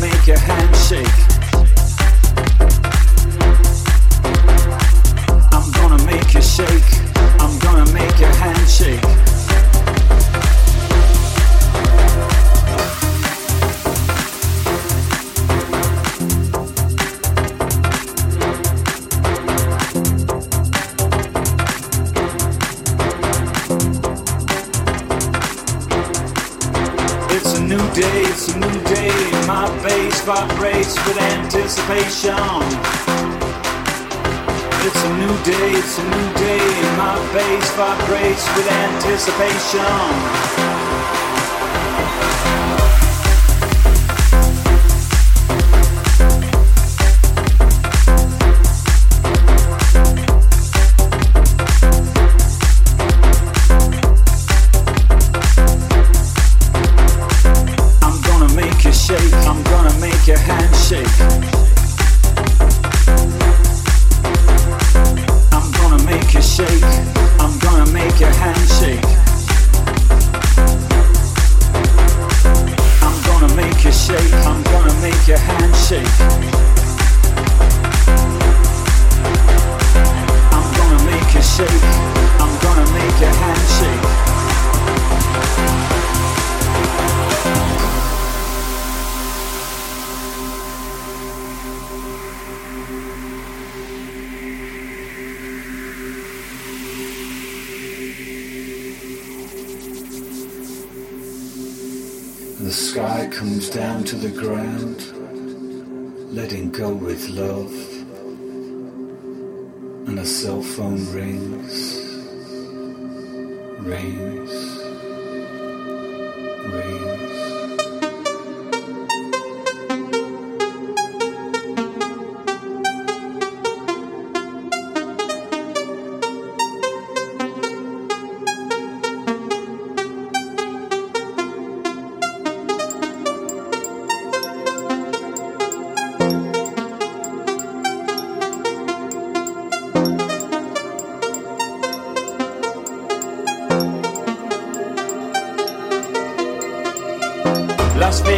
make your hand shake. waits with anticipation.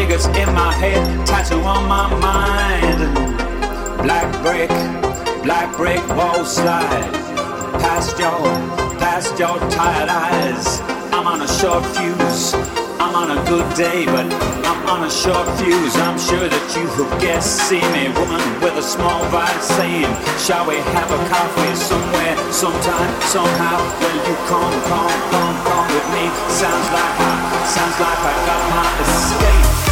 niggas in my head, tattoo on my mind. Black brick, black brick wall slide. Past your, past your tired eyes. I'm on a short fuse. I'm on a good day, but I'm on a short fuse. I'm sure that you have guessed. See me, woman with a small vice saying, Shall we have a coffee somewhere, sometime, somehow? Will you come, come, come, come with me? Sounds like I, sounds like I got my escape.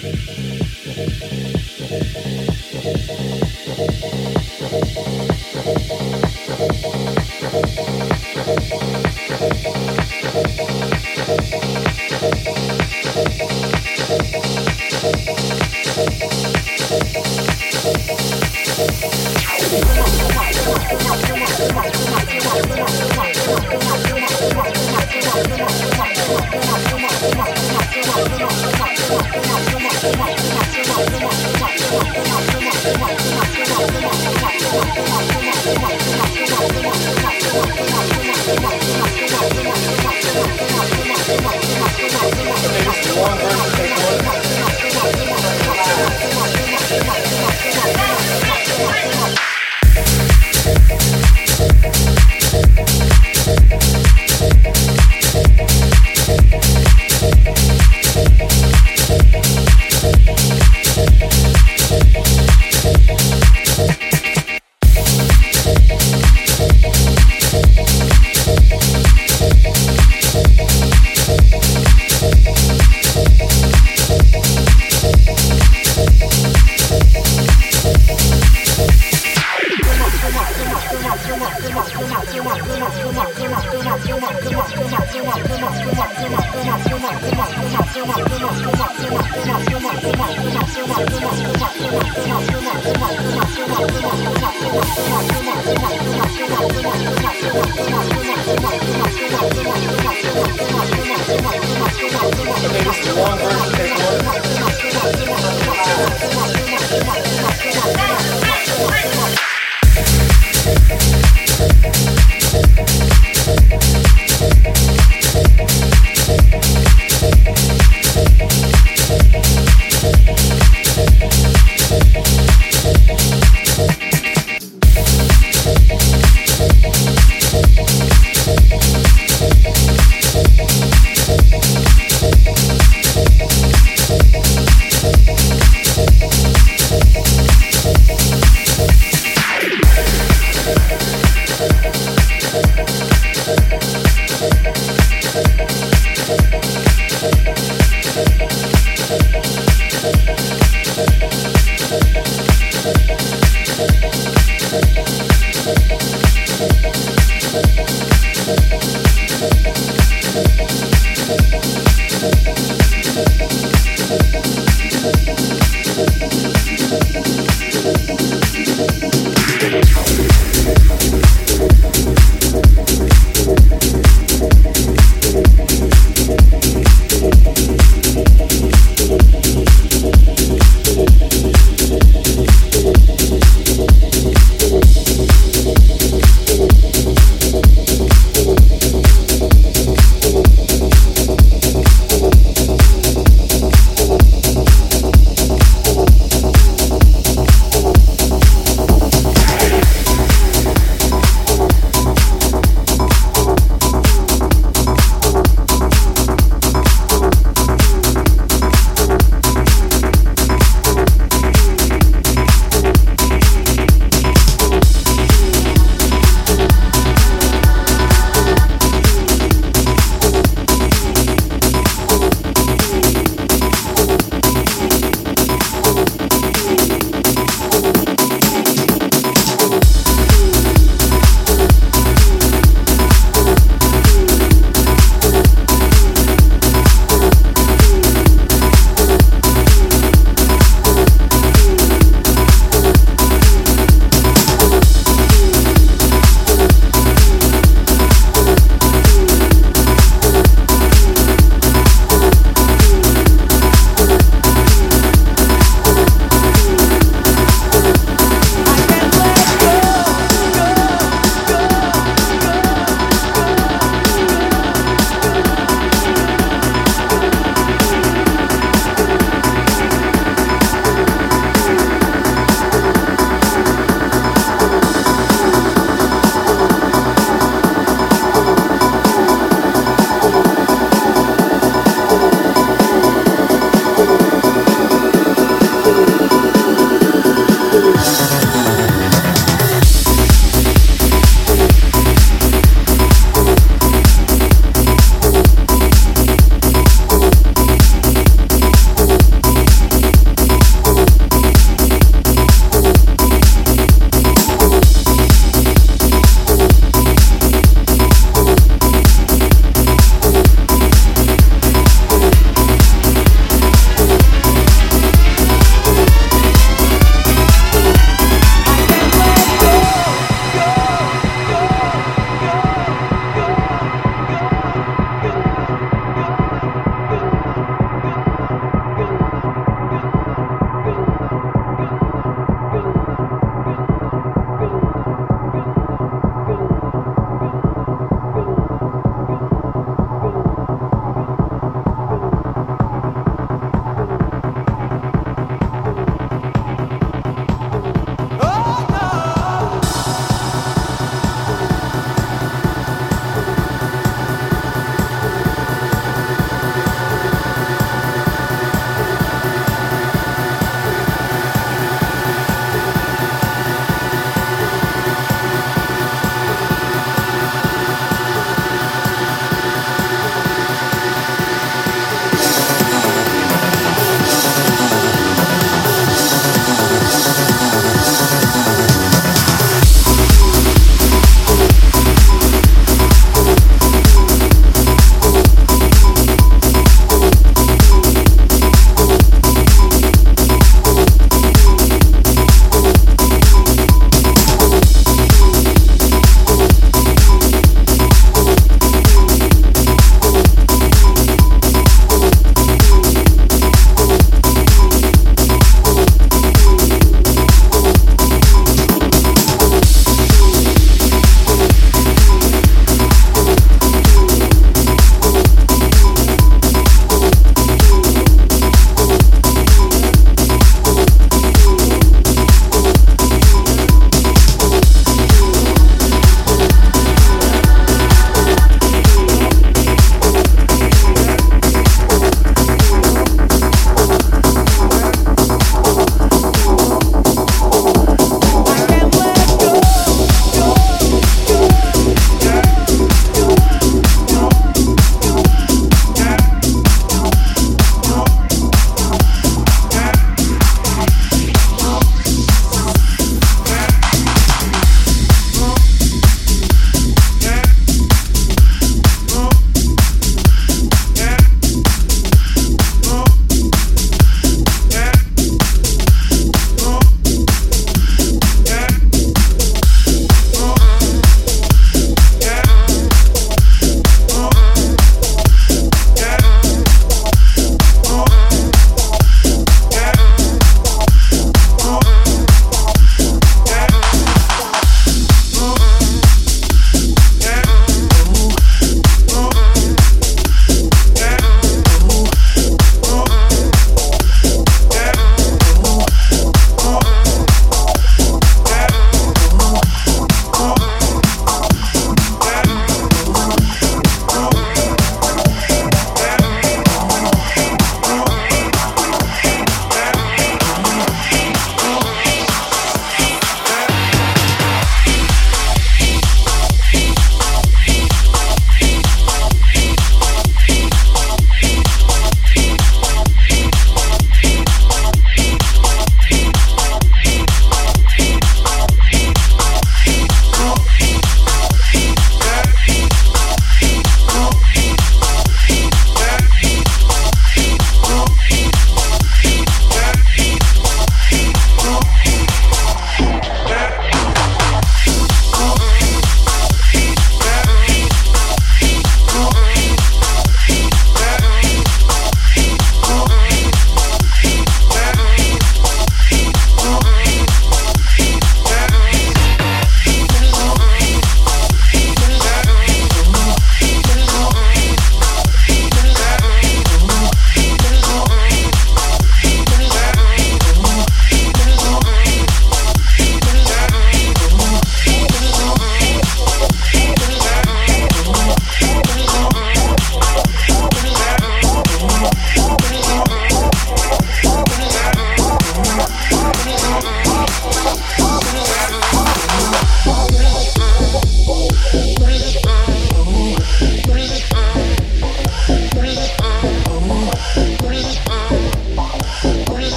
ほうほうほうほうほうほうほうほう。